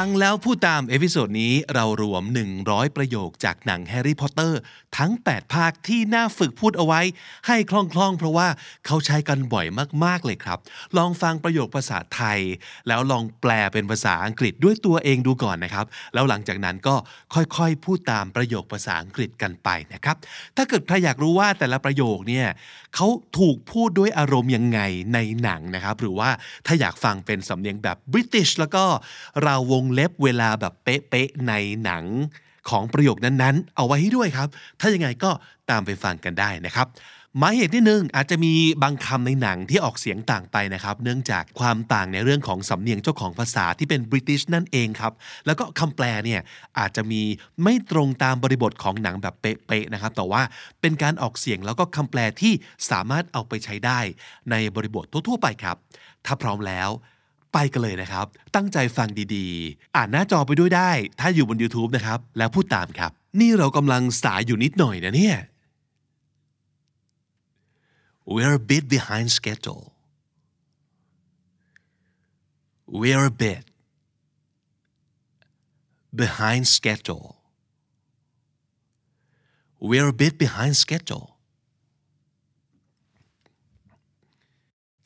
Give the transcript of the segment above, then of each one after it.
ฟังแล้วพูดตามเอพิโซดนี้เรารวม 100 ประโยคจากหนังแฮร์รี่พอตเตอร์ทั้ง 8 ภาคที่น่าฝึกพูดเอาไว้ ให้คล่องๆ เพราะว่าเขาใช้กันบ่อยมากๆเลยครับ ลองฟังประโยคภาษาไทย แล้วลองแปลเป็นภาษาอังกฤษด้วยตัวเองดูก่อนนะครับ แล้วหลังจากนั้นก็ค่อยๆ พูดตามประโยคภาษาอังกฤษกันไปนะครับ ถ้าเกิดใครอยากรู้ว่าแต่ละประโยคเนี่ย เขาถูกพูดด้วยอารมณ์ยังไงในหนังนะครับ หรือว่าถ้าอยากฟังเป็นสำเนียงแบบบริติชแล้วก็เราวงเล็บเวลาแบบเป๊ะๆในหนังของประโยคนั้นๆ เอาไว้ให้ด้วยครับ ถ้ายังไงก็ตามไปฟังกันได้นะครับ หมายเหตุที่หนึ่งอาจจะมีบางคำในหนังที่ออกเสียงต่างไปนะครับ เนื่องจากความต่างในเรื่องของสำเนียงเจ้าของภาษาที่เป็นบริติชนั่นเองครับ แล้วก็คำแปลเนี่ยอาจจะมีไม่ตรงตามบริบทของหนังแบบเป๊ะๆนะครับ แต่ว่าเป็นการออกเสียงแล้วก็คำแปลที่สามารถเอาไปใช้ได้ ในบริบททั่วๆไปครับ ถ้าพร้อมแล้วไปกันเลยนะครับ ตั้งใจฟังดีๆ อ่านหน้าจอไปด้วยได้ ถ้าอยู่บน YouTube นะครับ แล้วพูดตามครับ นี่เรากำลังสายอยู่นิดหน่อยนะเนี่ย We're a bit behind schedule We're a bit behind schedule We're a bit behind schedule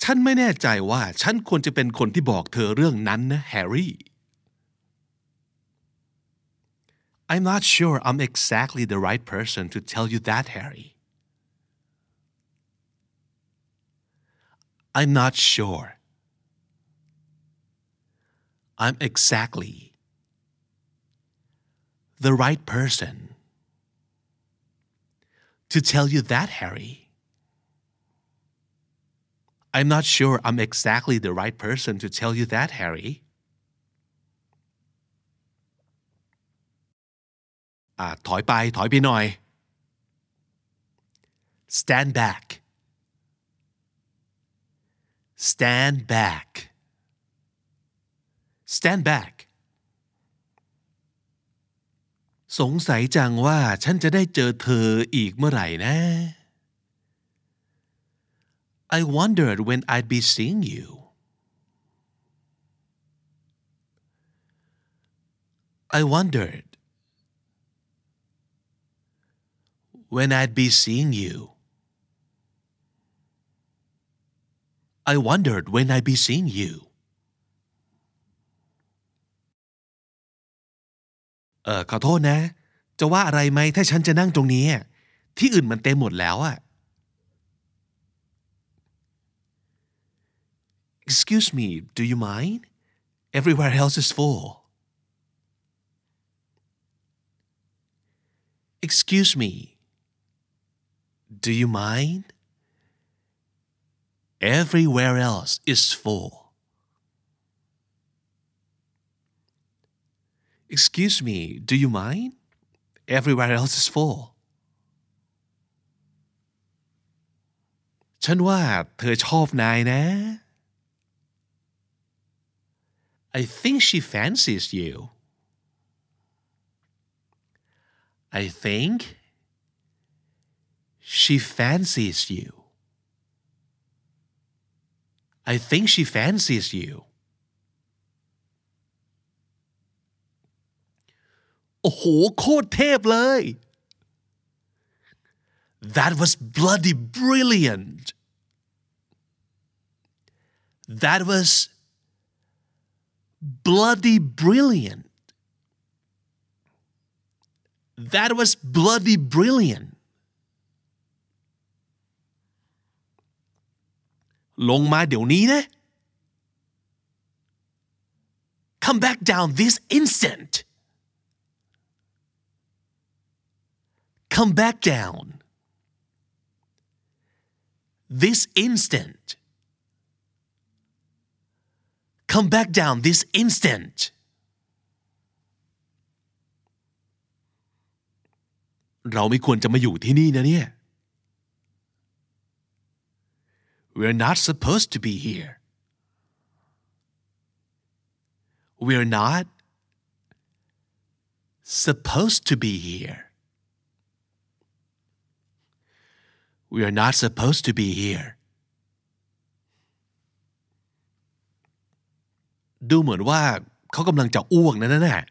ฉันไม่แน่ใจว่าฉันควรจะเป็นคนที่บอกเธอเรื่องนั้นนะแฮร์รี่ I'm not sure I'm exactly the right person to tell you that Harry I'm not sure I'm exactly the right person to tell you that Harry I'm not sure I'm exactly the right person to tell you that, Harry. อ่าถอยไปถอยไปหน่อย stand back Stand back stand back สงสัยจังว่าฉันจะได้เจอเธออีกเมื่อไหร่นะ I wondered when I'd be seeing you. I wondered when I'd be seeing you. I wondered when I'd be seeing you. เออขอโทษนะ จะว่าอะไรไหมถ้าฉันจะนั่งตรงนี้ ที่อื่นมันเต็มหมดแล้วอะ Excuse me, do you mind? Everywhere else is full. Excuse me, do you mind? Everywhere else is full. Excuse me, do you mind? Everywhere else is full. ฉันว่าเธอชอบนายนะ I think she fancies you. I think she fancies you. I think she fancies you. โอ้โหโคตรเทพเลย That was bloody brilliant. That was bloody brilliant. That was bloody brilliant. ลงมาเดี๋ยวนี้นะ Come back down this instant. Come back down. This instant. Come back down this instant เราไม่ควรจะมาอยู่ที่นี่นะเนี่ย We're not supposed to be here. We're not supposed to be here. We are not supposed to be here. ดูเหมือนว่าเขากำลังจะอ้วกนั่นแหละ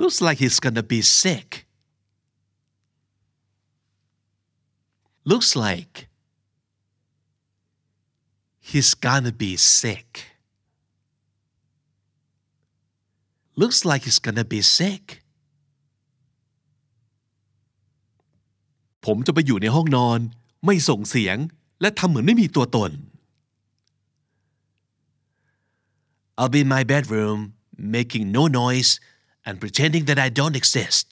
Looks like he's gonna be sick. Looks like he's gonna be sick. Looks like he's gonna be sick. ผมจะไปอยู่ในห้องนอน ไม่ส่งเสียง และทำเหมือนไม่มีตัวตน I'll be in my bedroom making no noise and pretending that I don't exist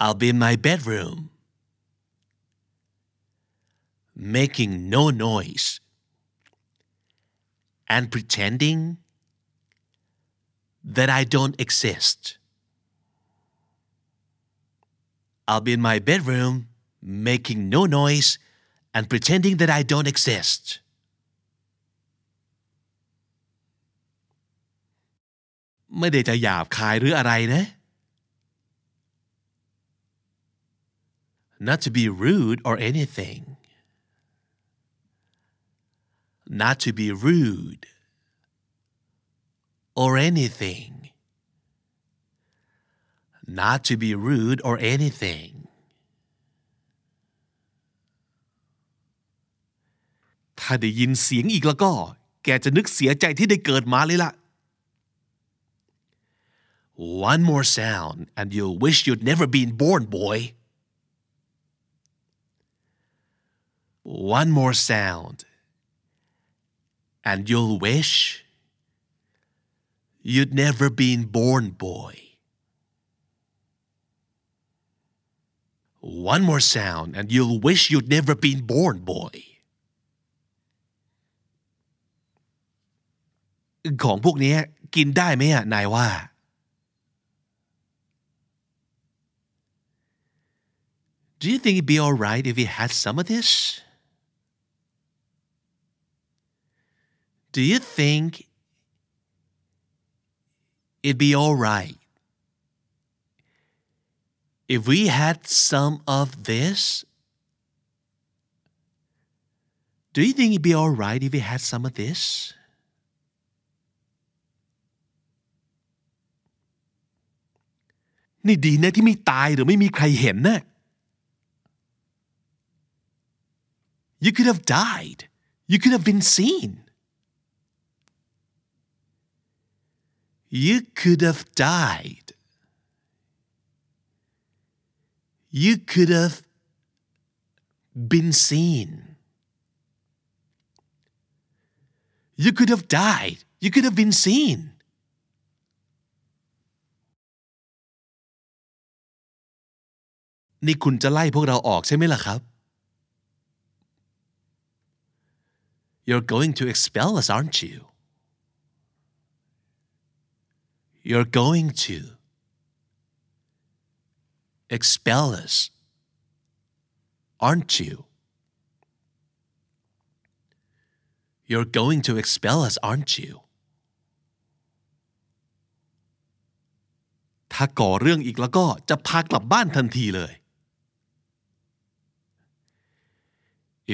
I'll be in my bedroom making no noise and pretending that I don't exist I'll be in my bedroom making no noise and pretending that I don't exist. ไม่ได้จะหยาบคายหรืออะไรนะ Not to be rude or anything. Not to be rude or anything. Not to be rude or anything. ถ้าได้ยินเสียงอีกแล้วก็ แกจะนึกเสียใจที่ได้เกิดมาเลยล่ะ One more sound and you'll wish you'd never been born boy One more sound and you'll wish you'd never been born boy One more sound and you'll wish you'd never been born boy ของพวกนี้กินได้ไหมอ่ะนายว่า Do you think it'd be alright if we had some of this? Do you think it'd be alright if we had some of this? Do you think it'd be alright if we had some of this? You could have died. You could have been seen. You could have died. You could have been seen. You could have died. You could have been seen. you You're going to expel us, aren't you? You're going to expel us, aren't you? You're going to expel us, aren't you? ถ้าก่อเรื่องอีกแล้วก็จะพากลับบ้านทันทีเลย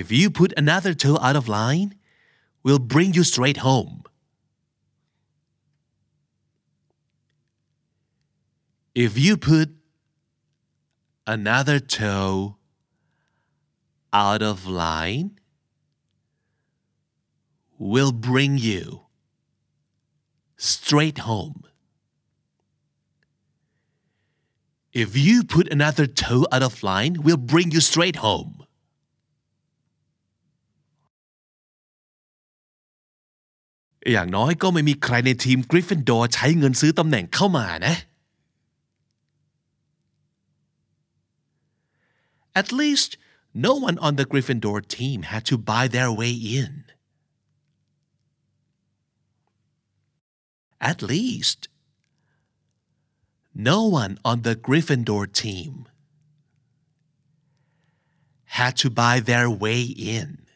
If you put another toe out of line, we'll bring you straight home. If you put another toe out of line, we'll bring you straight home. If you put another toe out of line, we'll bring you straight home. อย่างน้อยก็ไม่มีใครในทีมกริฟฟินดอร์ใช้เงินซื้อตำแหน่งเข้ามานะ At least no one on the Gryffindor team had to buy their way in. At least no one on the Gryffindor team had to buy their way in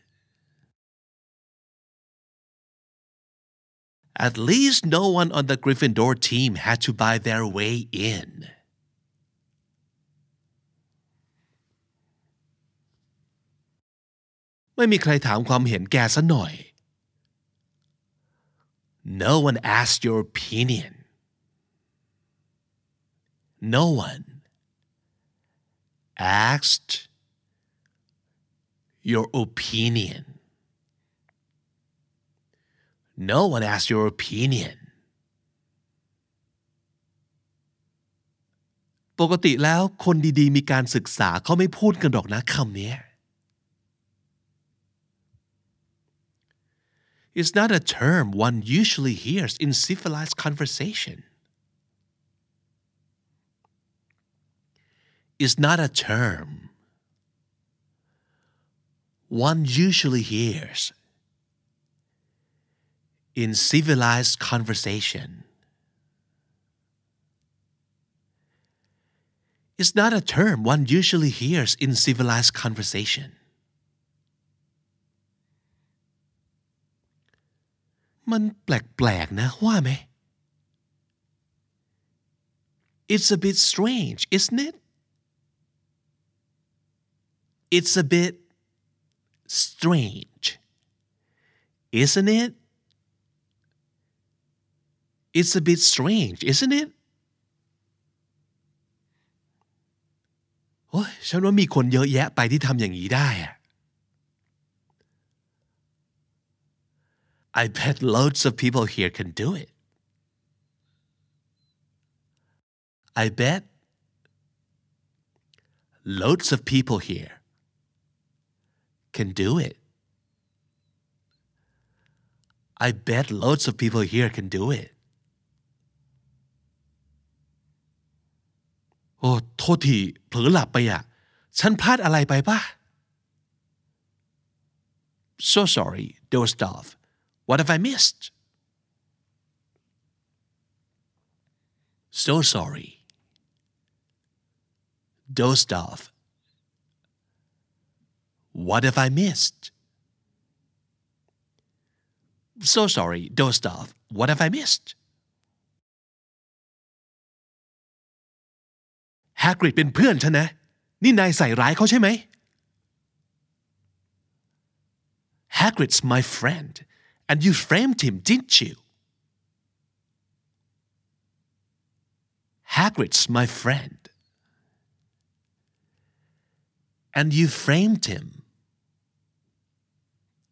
At least no one on the Gryffindor team had to buy their way in ไม่มีใครถามความเห็นแกซะหน่อย No one asked your opinion No one asked your opinion No one asked your opinion ปกติแล้วคนดีๆ มีการศึกษาเขาไม่พูดกันหรอกนะคำนี้ is not a term one usually hears in civilized conversation. Is not a term one usually hears in civilized conversation. Is not a term one usually hears in civilized conversation. มันแปลกๆนะว่าไหม It's a bit strange isn't it It's a bit strange isn't it It's a bit strange isn't it โอ้ยฉันว่ามีคนเยอะแยะไปที่ทำอย่างนี้ได้อะ I bet loads of people here can do it. I bet loads of people here can do it. I bet loads of people here can do it. โอ้โทษทีเผลอหลับไปอ่ะ ฉันพลาดอะไรไปป่ะ So sorry dozed off what have I missed? So sorry. Dozed off. What have I missed? So sorry, dozed off. What have I missed? Hagrid เป็นเพื่อนฉันนะ นี่นายใส่ร้ายเขาใช่ไหม Hagrid's my friend and you framed him, didn't you? Hagrid's my friend. And you framed him,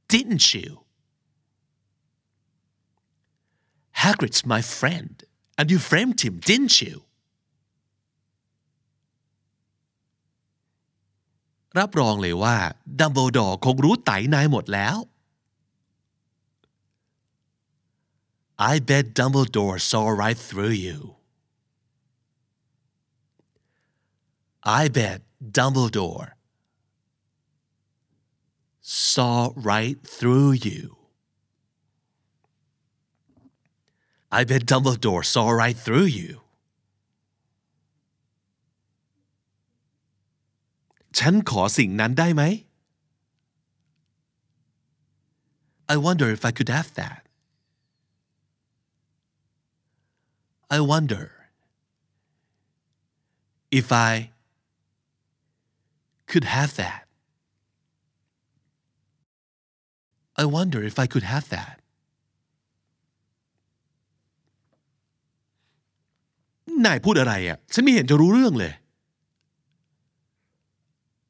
didn't you? Hagrid's my friend, and you framed him, didn't you? รับรองเลยว่าดัมเบิลดอร์คงรู้ไตนายหมดแล้ว I bet Dumbledore saw right through you. I bet Dumbledore saw right through you. I bet Dumbledore saw right through you. ฉันขอสิ่งนั้นได้ไหม I wonder if I could have that. I wonder if I could have that. I wonder if I could have that.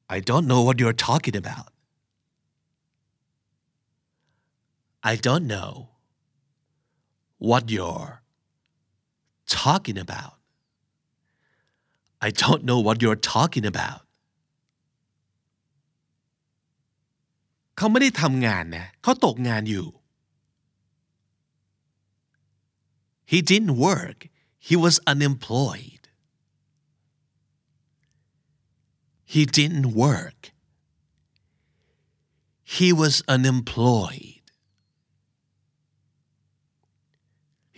I don't know what you're talking about. I don't know what you're talking about I don't know what you're talking about เขาไม่ได้ทำงานนะเขาตกงานอยู่ He didn't work he was unemployed He didn't work he was unemployed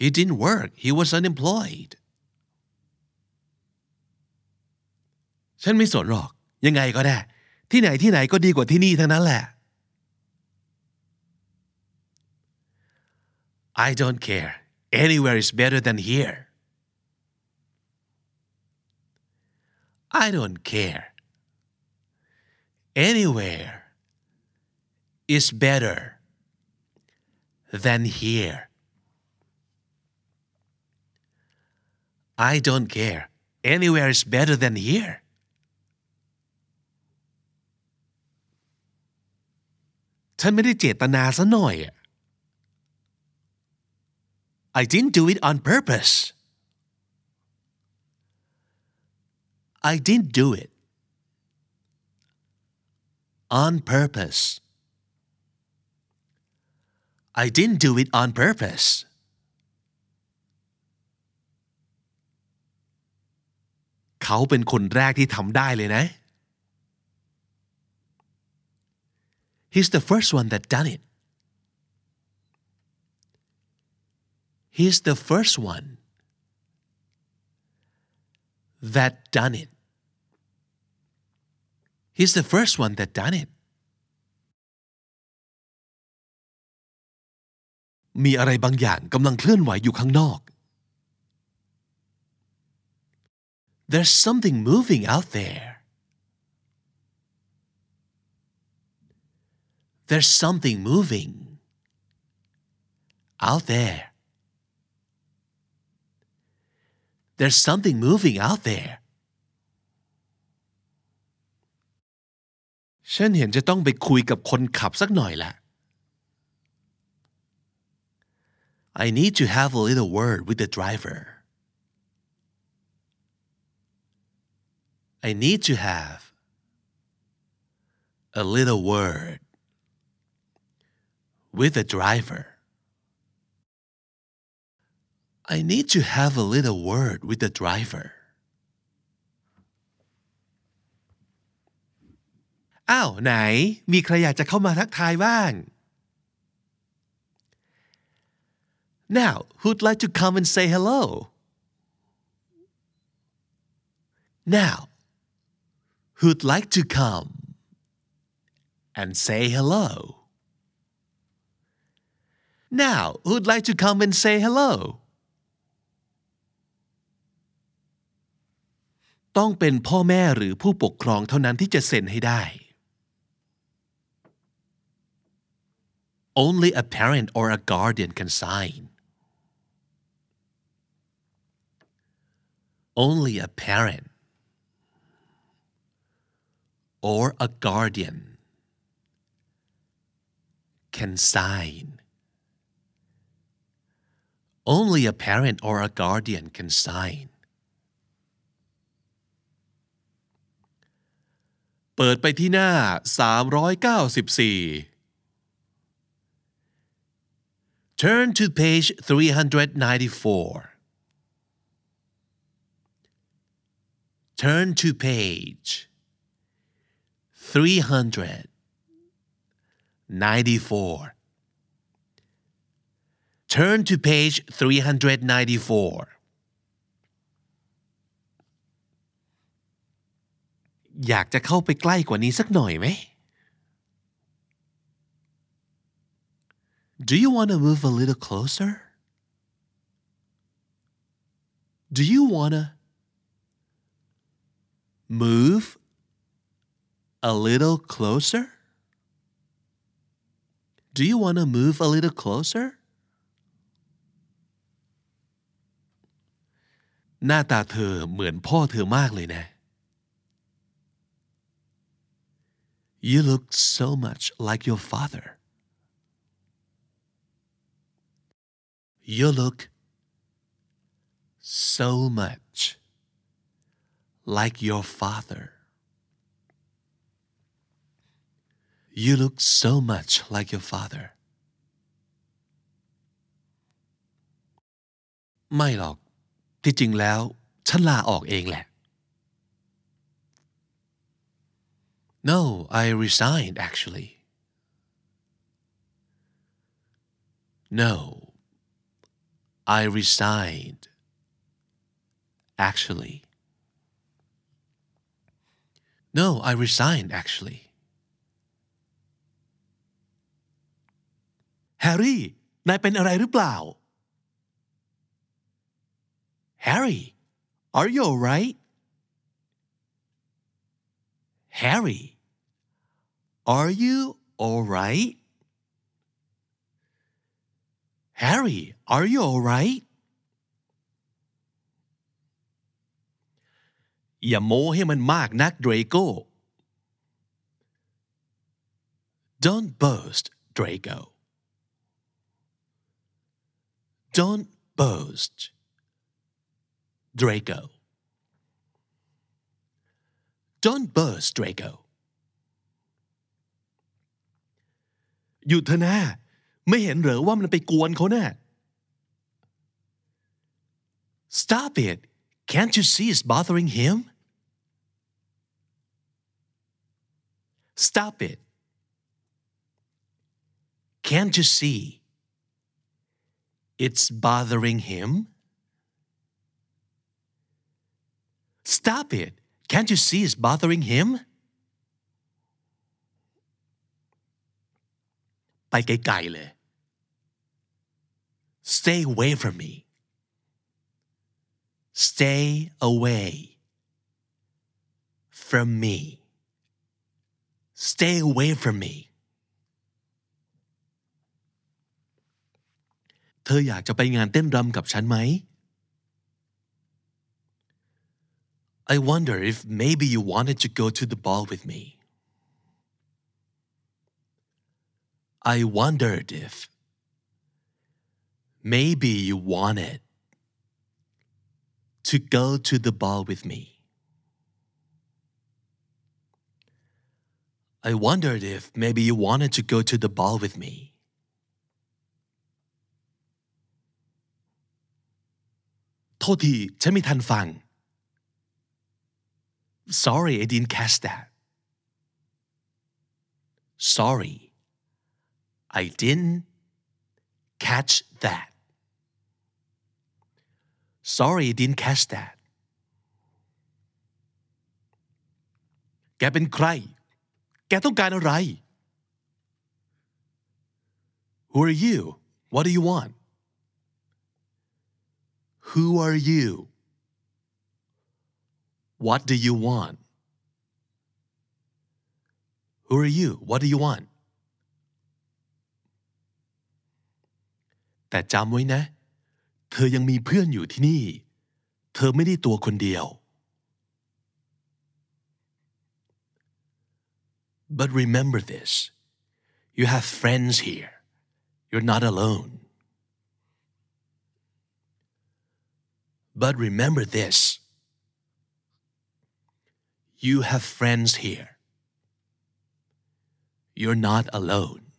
He didn't work. He was unemployed. ฉันไม่สนหรอก ยังไงก็ได้ ที่ไหนที่ไหนก็ดีกว่าที่นี่ทั้งนั้นแหละ I don't care anywhere is better than here I don't care anywhere is better than here I don't care. Anywhere is better than here. I didn't do it on purpose. I didn't do it on purpose. I didn't do it on purpose. เขาเป็นคนแรกที่ทำได้เลยนะ He's the first one that done it He's the first one that done it He's the first one that done it มีอะไรบางอย่างกำลังเคลื่อนไหวอยู่ข้างนอก There's something moving out there There's something moving out there There's something moving out there ฉันเห็นจะต้องไปคุยกับคนขับสักหน่อยละ I need to have a little word with the driver I need to have a little word with the driver I need to have a little word with the driver อ้าวไหน มีใครอยากจะเข้ามาทักทายบ้าง Now who'd like to come and say hello Now who'd like to come and say hello Now who'd like to come and say hello ต้องเป็นพ่อแม่หรือผู้ปกครองเท่านั้นที่จะเซ็นให้ได้ Only a parent or a guardian can sign. Only a parent or a guardian can sign. Only a parent or a guardian can sign. เปิดไปที่หน้า 394 Turn to page 394 Turn to page 394 Turn to page 394 อยากจะเข้าไปใกล้กว่านี้สักหน่อยไหม Do you want to move a little closer? Do you want to move a little closer? Do you want to move a little closer? หน้าตาเธอเหมือนพ่อเธอมากเลยนะ You look so much like your father. You look so much like your father. You look so much like your father. ไม่หรอก ที่จริงแล้ว ฉันลาออกเองแหละ No, I resigned actually. No, I resigned actually. no I resigned actually Harry นายเป็นอะไรหรือเปล่า Harry are you alright Harry are you alright Harry are you alright อย่าโม้ให้มันมากนักเดรโก้ Don't boast Draco Don't boast Draco Don't boast Draco หยุดเถอะนะไม่เห็นเหรอว่ามันไปกวนเขาน่ะ Stop it can't you see it's bothering him Stop it can't you see it's bothering him Stop it can't you see it's bothering him ไปไกลๆเลย Stay away from me Stay away from me Stay away from me ธออยากจะไปงานเต้นรำกับฉันไหม I wonder if maybe you wanted to go to the ball with me I wondered if maybe you wanted to go to the ball with me. I wondered if maybe you wanted to go to the ball with me. โทษทีฉันไม่ทันฟัง Sorry I didn't catch that Sorry I didn't catch that Sorry I didn't catch that แกเป็นใคร แกต้องการอะไร Who are you What do you want Who are you What do you want Who are you What do you want แต่จำไว้นะ เธอยังมีเพื่อนอยู่ที่นี่ เธอไม่ได้ตัวคนเดียว But remember this you have friends here you're not alone But remember this you have friends here you're not alone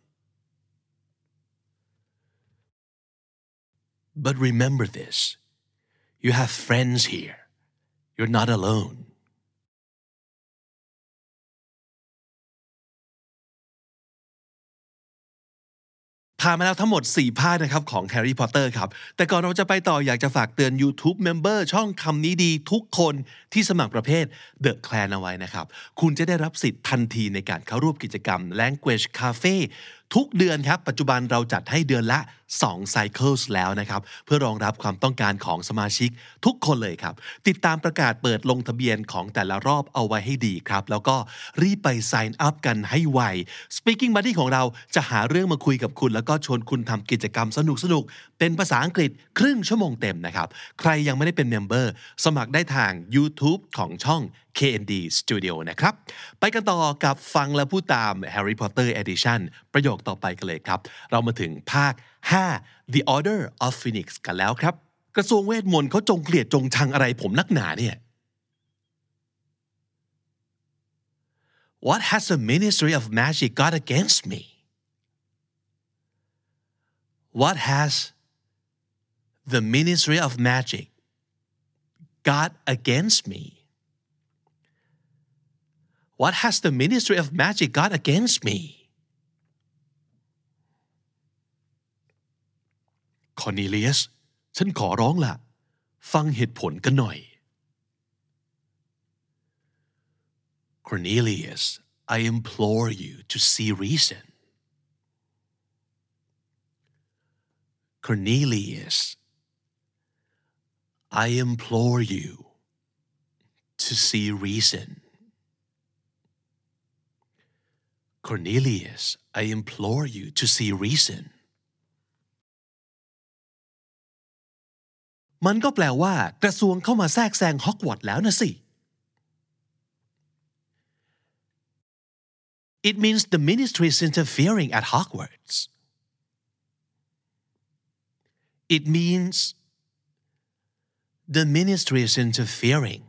But remember this you have friends here. You're not alone. ผ่านมาแล้วทั้งหมด 4 ภาคนะครับของ Harry Potter ครับ แต่ก่อนเราจะไปต่ออยากจะฝากเตือน YouTube Member ช่องคำนี้ดีทุกคนที่สมัครประเภท The Clan เอาไว้นะครับ คุณจะได้รับสิทธิ์ทันทีในการเข้าร่วมกิจกรรม Language Cafe ทุกเดือนครับ ปัจจุบันเราจัดให้เดือนละ 2 cycles แล้วนะครับ เพื่อรองรับความต้องการของสมาชิกทุกคนเลยครับ ติดตามประกาศเปิดลงทะเบียนของแต่ละรอบเอาไว้ให้ดีครับ แล้วก็รีบไป sign up กันให้ไว Speaking Buddy ของเราจะหาเรื่องมาคุยกับคุณ แล้วก็ชวนคุณทำกิจกรรมสนุกสนุก เป็นภาษาอังกฤษครึ่งชั่วโมงเต็มนะครับ ใครยังไม่ได้เป็นเมมเบอร์สมัครได้ทาง YouTube ของช่อง KND Studio นะครับ ไปกันต่อกับฟังและพูดตาม Harry Potter Edition ประโยคต่อไปกันเลยครับ เรามาถึงภาค 5 The Order of Phoenix กันแล้วครับ กระทรวงเวทมนต์เขาจงเกลียดจงชังอะไรผมนักหนาเนี่ย What has the Ministry of Magic got against me What has the Ministry of Magic got against me What has the Ministry of Magic got against me? คอร์เนเลียส ฉันขอร้องล่ะ ฟังเหตุผลกันหน่อย Cornelius I implore you to see reason Cornelius I implore you to see reason Cornelius I implore you to see reason มันก็แปลว่ากระทรวงเข้ามาแทรกแซงฮอกวอตส์แล้วนะสิ It means the ministry is interfering at Hogwarts. It means the ministry is interfering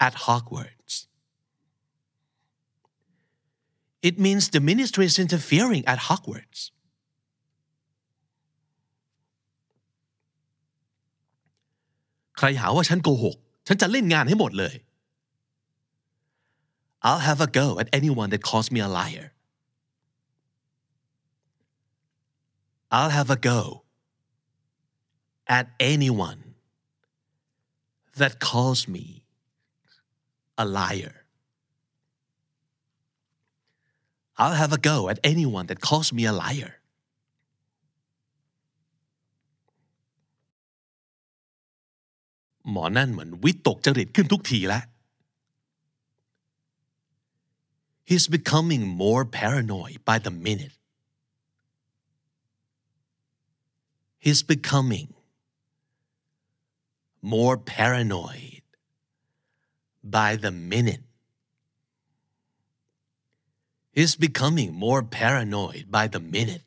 at Hogwarts. It means the ministry is interfering at Hogwarts. i I'll have a go at anyone that calls me a liar. I'll have a go at anyone that calls me a liar. I'll have a go at anyone that calls me a liar. He's becoming more paranoid by the minute. He's becoming more paranoid by the minute. He's becoming more paranoid by the minute.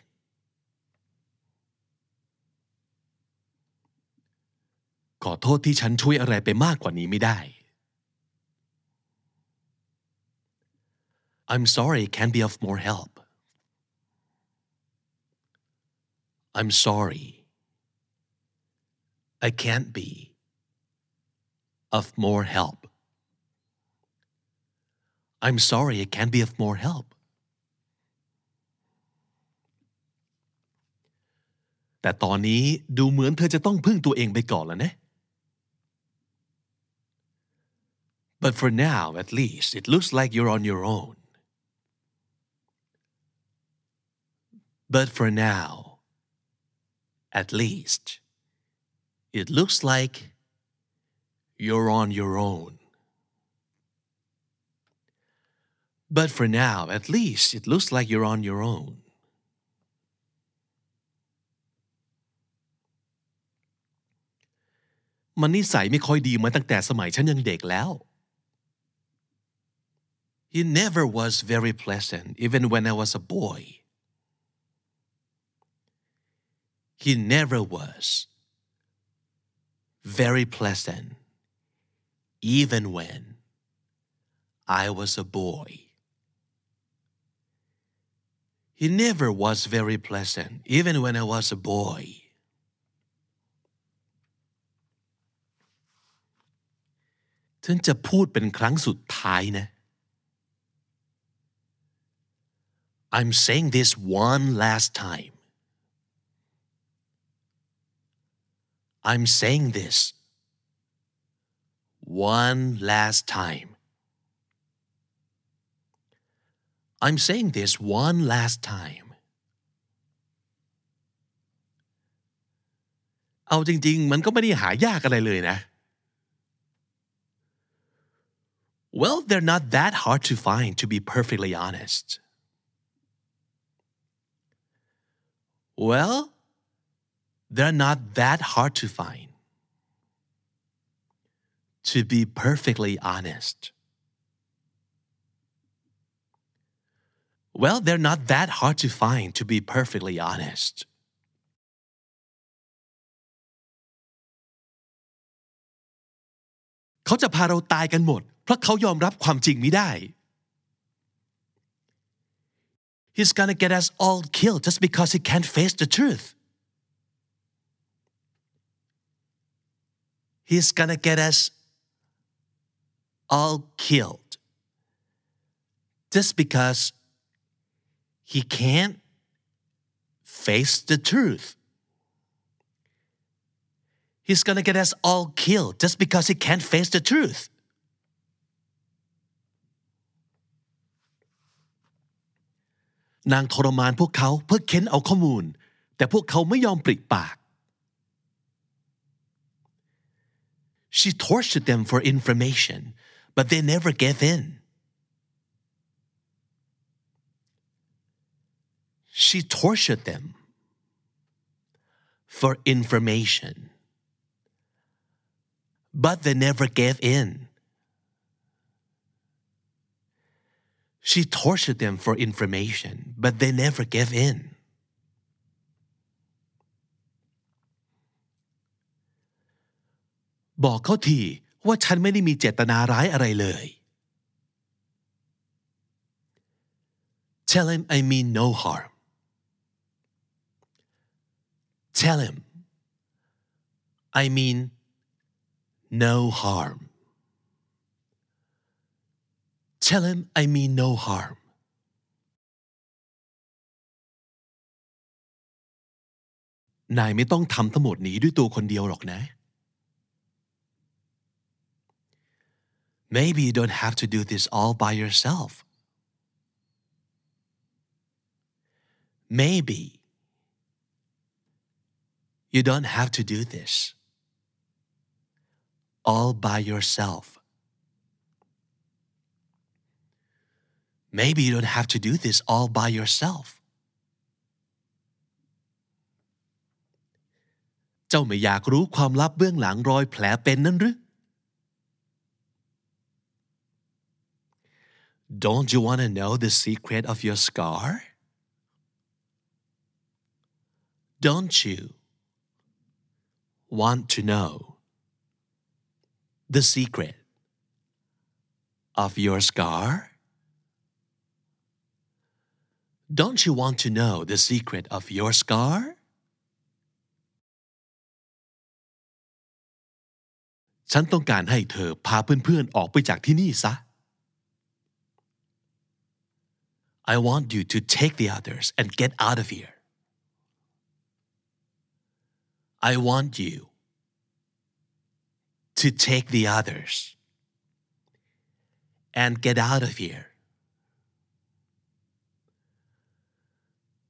i I'm sorry can't be of more help I'm sorry I can't be of more help I'm sorry I can't be of more help แต่ตอนนี้ดูเหมือนเธอจะต้องพึ่งตัวเองไปก่อนแล้วนะ But for now, at least, it looks like you're on your own. But for now, at least, it looks like you're on your own. But for now, at least it looks like you're on your own. He never was very pleasant even when I was a boy He never was very pleasant even when I was a boy. He never was very pleasant, even when I was a boy. i I'm saying this one last time. I'm saying this one last time. I'm saying this one last time. เอาจริงๆ มันก็ไม่ได้หายากอะไรเลยนะ Well, they're not that hard to find, to be perfectly honest. Well, they're not that hard to find. to be perfectly honest. Well, they're not that hard to find, to be perfectly honest. He's gonna get us all killed just because he can't face the truth. He's gonna get us all killed just because he can't face the truth. He's gonna get us all killed just because he can't face the truth. Nang She tortured them for information but they never gave in. She tortured them for information, but they never gave in. She tortured them for information, but they never gave in. Bokoti ว่าฉันไม่ได้มีเจตนาร้ายอะไรเลย Tell him I mean no harm. Tell him I mean no harm. Tell him I mean no harm. นายไม่ต้องทำทั้งหมดนี้ด้วยตัวคนเดียวหรอกนะ Maybe you don't have to do this all by yourself. Maybe you don't have to do this all by yourself. Maybe you don't have to do this all by yourself. เจ้าไม่อยากรู้ความลับเบื้องหลังรอยแผลเป็นนั่นหรือ Don't you want to know the secret of your scar? Don't you want to know the secret of your scar? Don't you want to know the secret of your scar? ฉันต้องการให้เธอพาเพื่อนๆออกไปจากที่นี่ซะ I want you to take the others and get out of here. I want you to take the others and get out of here.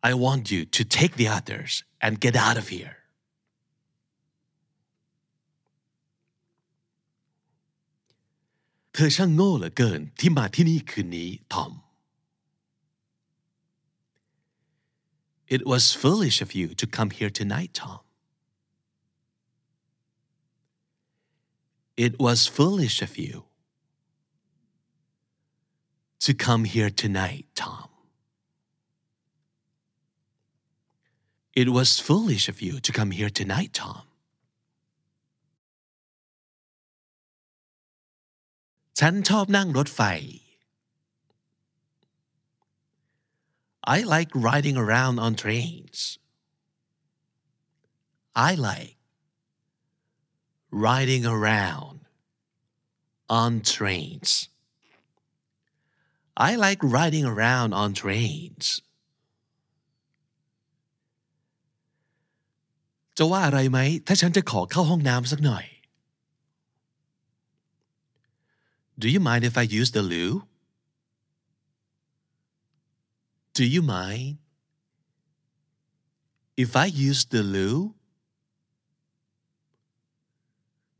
I want you to take the others and get out of here. เ It was foolish of you to come here tonight, Tom. It was foolish of you to come here tonight, Tom. It was foolish of you to come here tonight, Tom. ฉันชอบนั่งรถไฟ I like riding around on trains. I like riding around on trains. I like riding around on trains. จะว่าอะไรไหม ถ้าฉันจะขอเข้าห้องน้ำสักหน่อย Do you mind if I use the loo? Do you mind if I use the loo?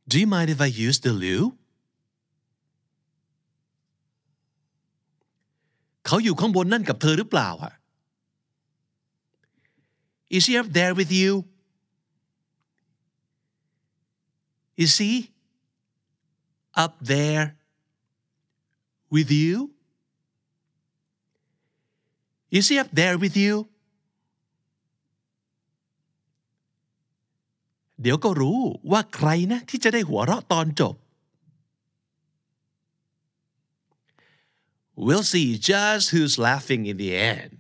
Do you mind if I use the loo? เขาอยู่ข้างบนนั่นกับเธอหรือเปล่าอะ Is he up there with you? Is he up there with you? Is he up there with you? เดี๋ยวก็รู้ว่าใครนะที่จะได้หัวเราะตอนจบ We'll see just who's laughing in the end.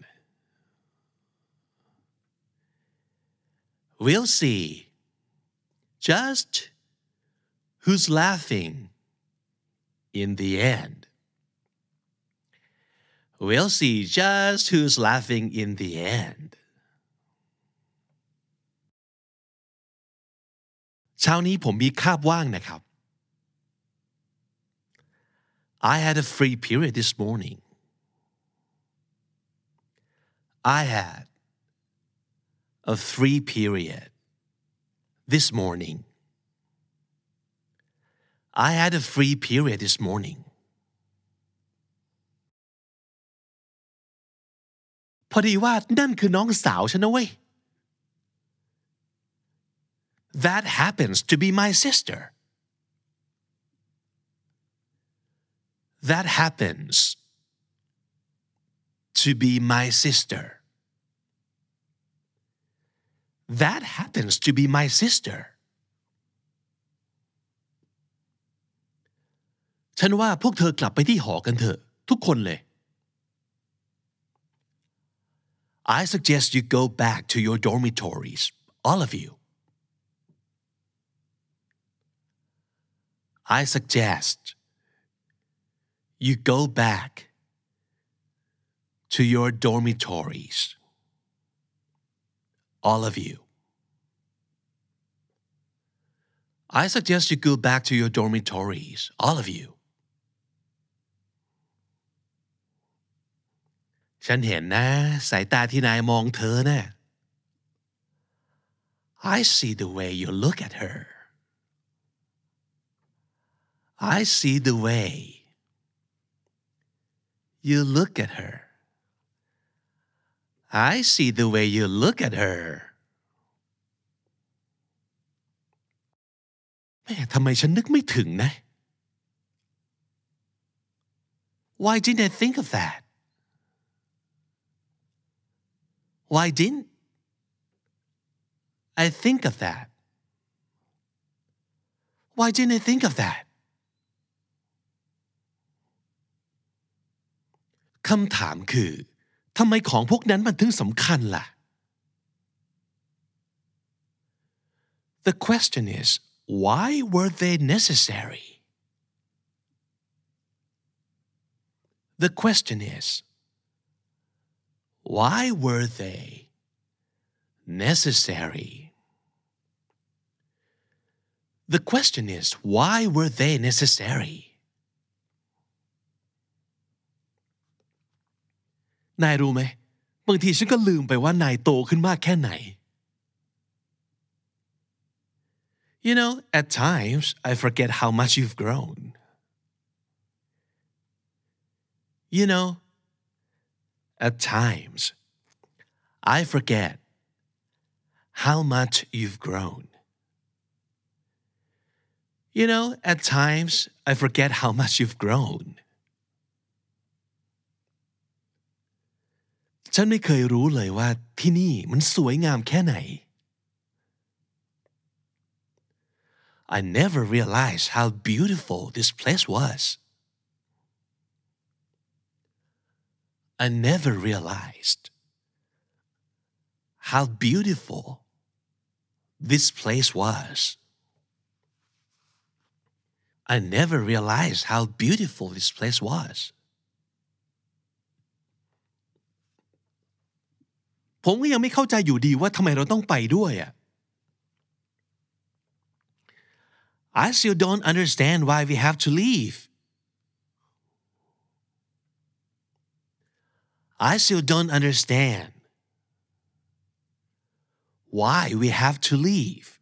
We'll see just who's laughing in the end. We'll see just who's laughing in the end. เช้านี้ผมมีคาบว่างนะครับ I had a free period this morning. I had a free period this morning. I had a free period this morning. พอดีว่านั่นคือน้องสาวฉันนะเว้ย That happens to be my sister. That happens to be my sister. That happens to be my sister. ฉันว่าพวกเธอกลับไปที่หอกันเถอะ ทุกคนเลย I suggest you go back to your dormitories, all of you. I suggest you go back to your dormitories, all of you. I suggest you go back to your dormitories, all of you. ฉันเห็นนะ สายตาที่นายมองเธอนะ่ะ I see the way you look at her. I see the way you look at her. I see the way you look at her. แม่ทำไมฉันนึกไม่ถึงนะ Why didn't I think of that? Why didn't I think of that? Why didn't I think of that? คำถามคือทำไมของพวกนั้นมันถึงสำคัญล่ะ The question is, why were they necessary? The question is, why were they necessary? The question is, why were they necessary? นายรู้ไหม บางทีฉันก็ลืมไปว่านายโตขึ้นมากแค่ไหน You know, at times I forget how much you've grown. You know, at times I forget how much you've grown. You know, at times I forget how much you've grown. ฉันไม่เคยรู้เลยว่าที่นี่มันสวยงามแค่ไหน I never realized how beautiful this place was. I never realized how beautiful this place was. I never realized how beautiful this place was. ผมก็ยังไม่เข้าใจอยู่ดีว่าทำไมเราต้องไปด้วยอ่ะ I still don't understand why we have to leave. I still don't understand why we have to leave.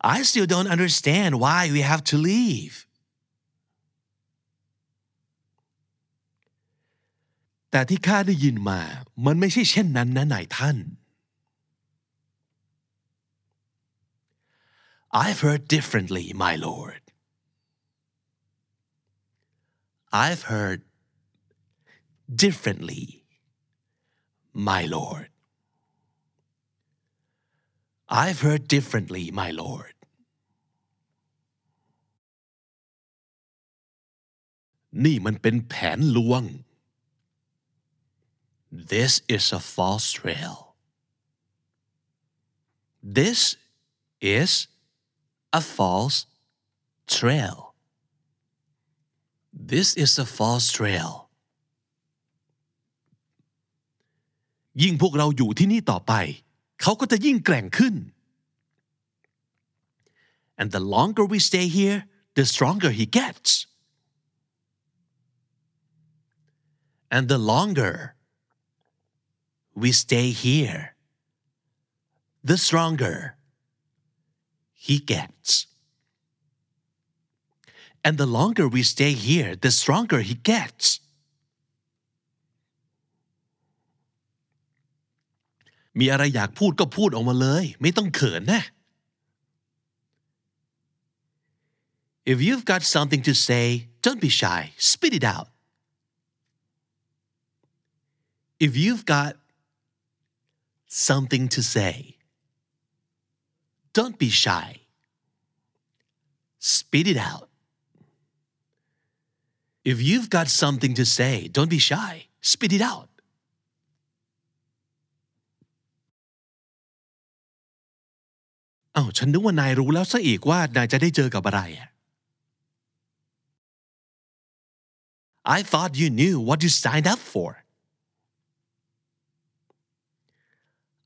I still don't understand why we have to leave. แต่ที่ข้าได้ยินมา มันไม่ใช่เช่นนั้นนะนายท่าน I've heard differently, my lord. I've heard differently, my lord. I've heard differently, my lord. This is a false trail. This is a false trail. This is a false trail. ยิ่งพวกเราอยู่ที่นี่ต่อไป เขาก็จะยิ่งแกร่งขึ้น And the longer we stay here, the stronger he gets. And the longer we stay here, the stronger he gets. And the longer we stay here, the stronger he gets. มีอะไรอยากพูดก็พูดออกมาเลย ไม่ต้องเขินนะ If you've got something to say, don't be shy. Spit it out. If you've got something to say, don't be shy. Spit it out. If you've got something to say, don't be shy. Spit it out. อ้าวฉันนึกว่านายรู้แล้วซะอีกว่านายจะได้เจอกับอะไร I thought you knew what you signed up for.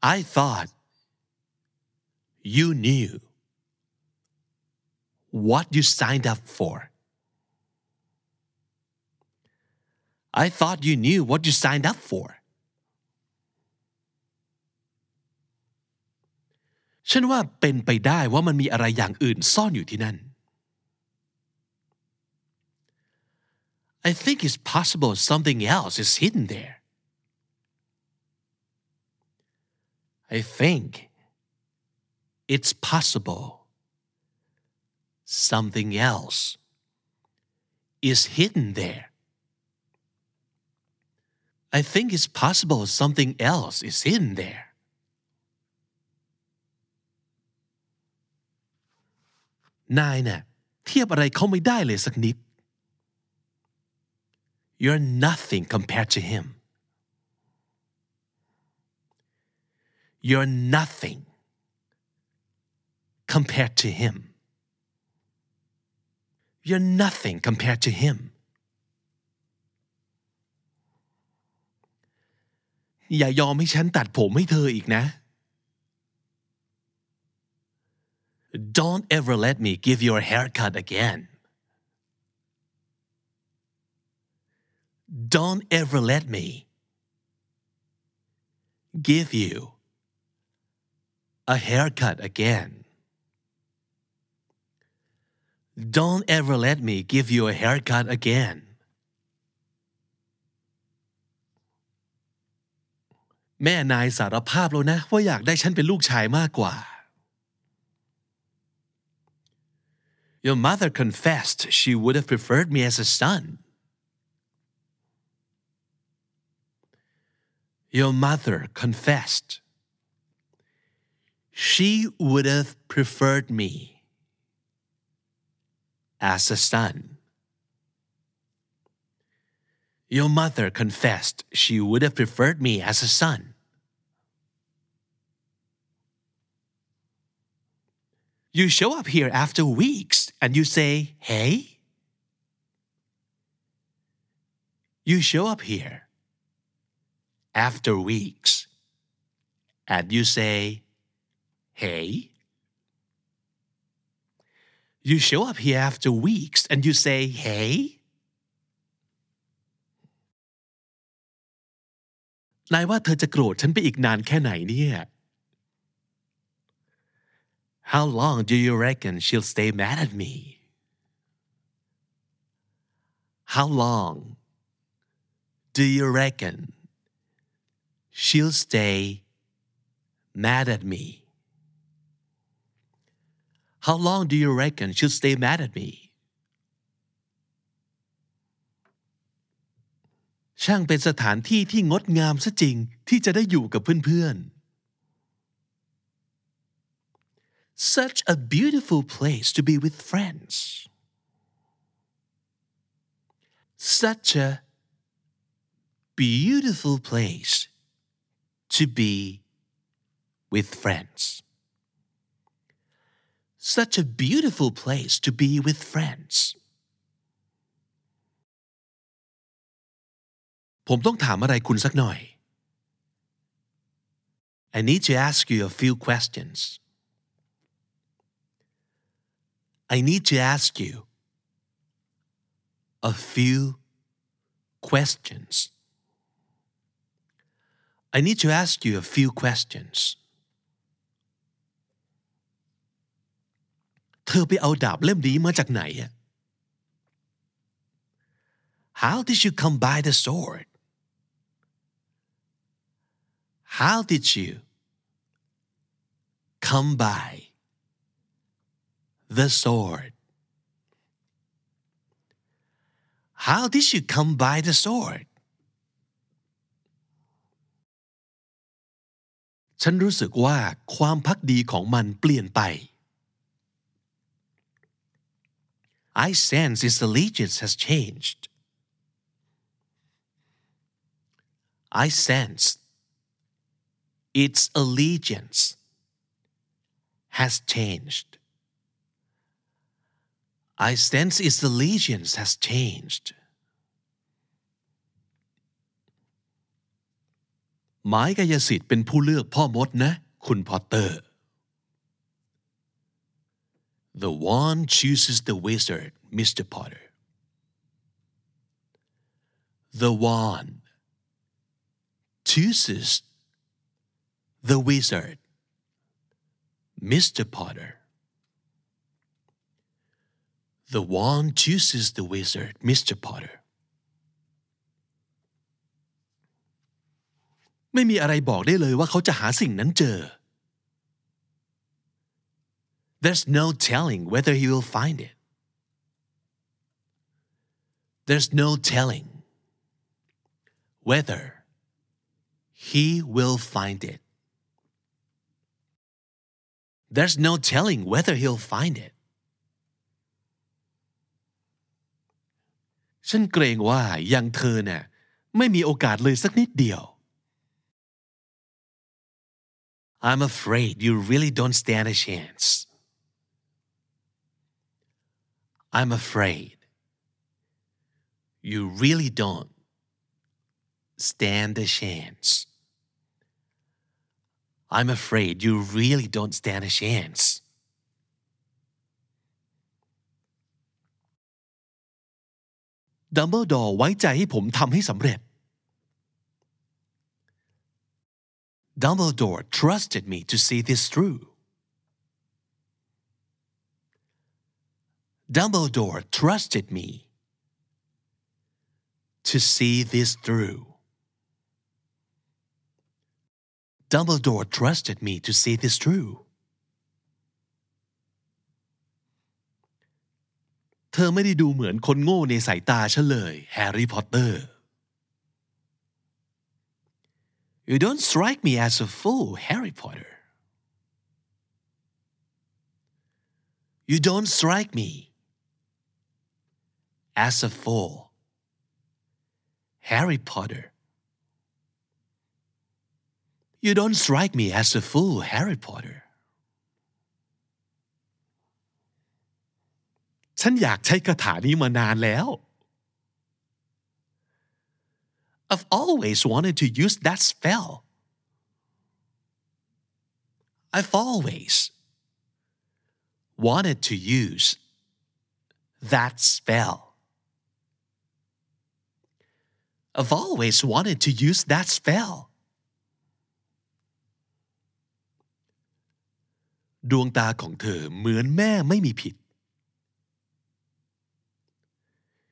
I thought you knew what you signed up for. I thought you knew what you signed up for. ฉันว่าเป็นไปได้ว่ามันมีอะไรอย่างอื่นซ่อนอยู่ที่นั่น I think it's possible something else is hidden there. I think it's possible something else is hidden there. I think it's possible something else is hidden there. นายเนี่ยเทียบอะไรเขาไม่ได้เลยสักนิด You're nothing compared to him You're nothing compared to him You're nothing compared to him อย่ายอมให้ฉันตัดผมให้เธออีกนะ Don't ever let me give you a haircut again. Don't ever let me give you a haircut again. Don't ever let me give you a haircut again. แม่นายสารภาพแล้วนะว่าอยากได้ฉันเป็นลูกชายมากกว่า Your mother confessed she would have preferred me as a son. Your mother confessed she would have preferred me as a son. Your mother confessed she would have preferred me as a son. You show up here after weeks and you say, hey? You show up here after weeks and you say, hey? You show up here after weeks and you say, hey? นายว่าเธอจะโกรธฉันไปอีกนานแค่ไหนเนี่ย How long do you reckon she'll stay mad at me? How long do you reckon she'll stay mad at me? How long do you reckon she'll stay mad at me? ช่างเป็นสถานที่ที่งดงามซะจริงที่จะได้อยู่กับเพื่อนๆ Such a beautiful place to be with friends. Such a beautiful place to be with friends. Such a beautiful place to be with friends. ผมต้องถามอะไรคุณสักหน่อย I need to ask you a few questions. I need to ask you a few questions. I need to ask you a few questions เธอไปเอาดาบเล่มนี้มาจากไหนอะ How did you come by the sword How did you come by the sword How did you come by the sword ฉันรู้สึกว่าความพักดีของมันเปลี่ยนไป I sense its allegiance has changed. I sense its allegiance has changed. I sense its allegiance has changed. ไม้กายสิทธิ์เป็นผู้เลือกพ่อมดนะ คุณพอตเตอร์ The wand chooses the wizard, Mr. Potter. The wand chooses the wizard, Mr. Potter. The wand chooses the wizard, Mr. Potter. ไม่มีอะไรบอกได้เลยว่าเขาจะหาสิ่งนั้นเจอ There's no telling whether he will find it. There's no telling whether he will find it. There's no telling whether he'll find it. ฉันเกรงว่าอย่างเธอเนี่ยไม่มีโอกาสเลยสักนิดเดียว I'm afraid you really don't stand a chance. I'm afraid you really don't stand a chance. I'm afraid you really don't stand a chance. ดัมเบิลดอร์ไว้ใจให้ผมทำให้สำเร็จ Dumbledore trusted me to see this through. Dumbledore trusted me to see this through. Dumbledore trusted me to see this through. อไม่ได้ดูเหมือนคนโง่ในสายตาฉันเลยแฮร์รี่พอตเตอร์ You don't strike me as a fool, Harry Potter. You don't strike me as a fool, Harry Potter. You don't strike me as a fool, Harry Potter. ฉันอยากใช้คาถานี้มานานแล้ว I've always wanted to use that spell. I've always wanted to use that spell. I've always wanted to use that spell. ดวงตาของเธอเหมือนแม่ไม่มีผิด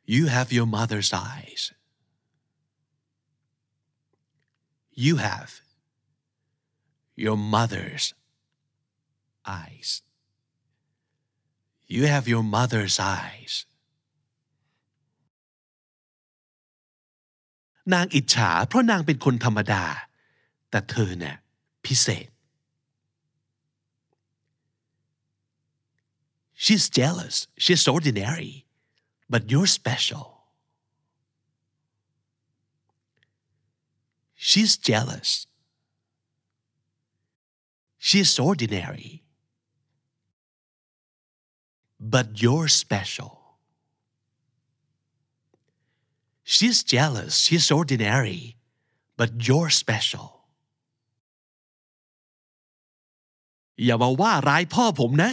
You have your mother's eyes. You have your mother's eyes. You have your mother's eyes. นางอิจฉาเพราะนางเป็นคนธรรมดา แต่เธอเนี่ยพิเศษ She's jealous. She's ordinary. But you're special. She's jealous. She's ordinary. But you're special. She's jealous. She's ordinary. But you're special. อย่ามาว่าร้ายพ่อผมนะ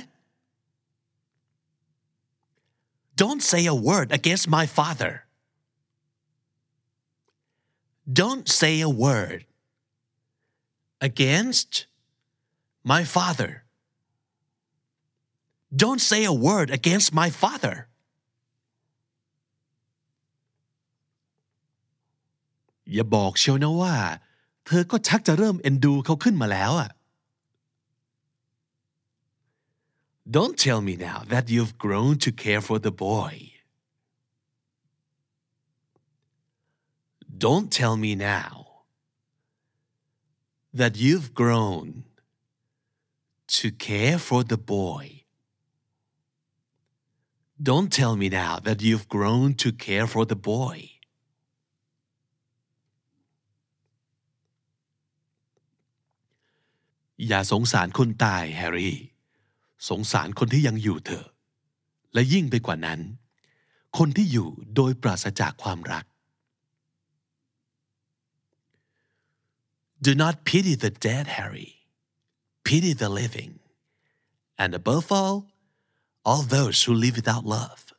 Don't say a word against my father. Don't say a word against my father don't say a word against my father อย่าบอกเชียวนะว่า เธอก็ชักจะเริ่มเอ็นดูเขาขึ้นมาแล้วอ่ะ Don't tell me now that you've grown to care for the boy. Don't tell me now that you've grown to care for the boy. Don't tell me now that you've grown to care for the boy. อย่าสงสารคนตายแฮร์รี่ สงสารคนที่ยังอยู่เถอะ และยิ่งไปกว่านั้น คนที่อยู่โดยปราศจากความรัก Do not pity the dead, Harry. Pity the living. And above all, all those who live without love.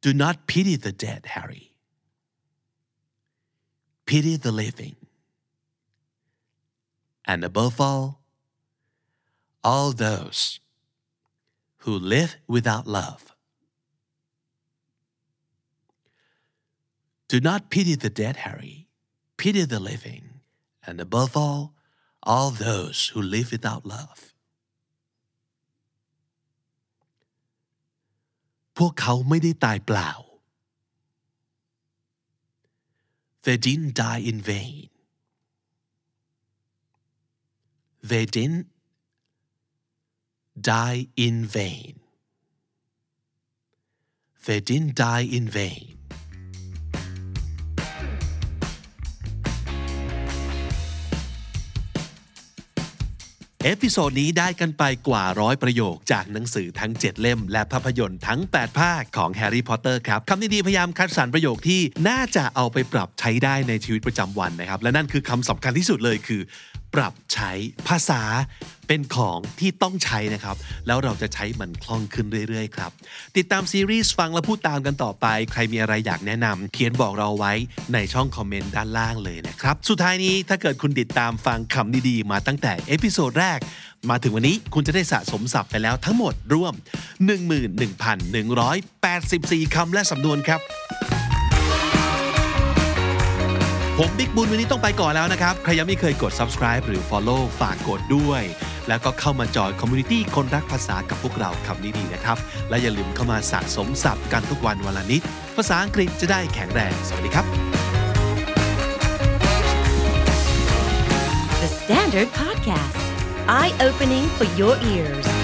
Do not pity the dead, Harry. Pity the living. And above all, all those who live without love. Do not pity the dead, Harry. Pity the living. And above all, all those who live without love. พวกเขาไม่ได้ตายเปล่า They didn't die in vain. They didn't die in vain. They didn't die in vain. เอพิโซดนี้ได้กันไปกว่าร้อยประโยคจากหนังสือทั้ง 7 เล่ม และภาพยนตร์ทั้ง 8 ภาคของแฮร์รี่พอตเตอร์ครับคำนี้ดีพยายามคัดสรรประโยคที่น่าจะเอาไปปรับใช้ได้ในชีวิตประจำวันนะครับ และนั่นคือคำสำคัญที่สุดเลยคือ ปรับใช้ภาษาเป็นของที่ต้องใช้นะครับ แล้วเราจะใช้มันคล่องขึ้นเรื่อยๆครับ ติดตามซีรีส์ฟังและพูดตามกันต่อไป ใครมีอะไรอยากแนะนำเขียนบอกเราไว้ในช่องคอมเมนต์ด้านล่างเลยนะครับ สุดท้ายนี้ถ้าเกิดคุณติดตามฟังคำดีๆ มาตั้งแต่เอพิโซดแรก มาถึงวันนี้คุณจะได้สะสมศัพท์ไปแล้วทั้งหมดรวม 11,184คำและสำนวนครับ ผมบิ๊กบุญวันนี้ต้องไปก่อนแล้วนะครับ ใครยังไม่เคยกด subscribe หรือ follow ฝากกดด้วย แล้วก็เข้ามาจอยคอมมูนิตี้คนรักภาษากับพวกเราคำนี้ดีนะครับ และอย่าลืมเข้ามาสะสมศัพท์กันทุกวันวันละนิด ภาษาอังกฤษจะได้แข็งแรง สวัสดีครับ The Standard Podcast, eye opening for your ears.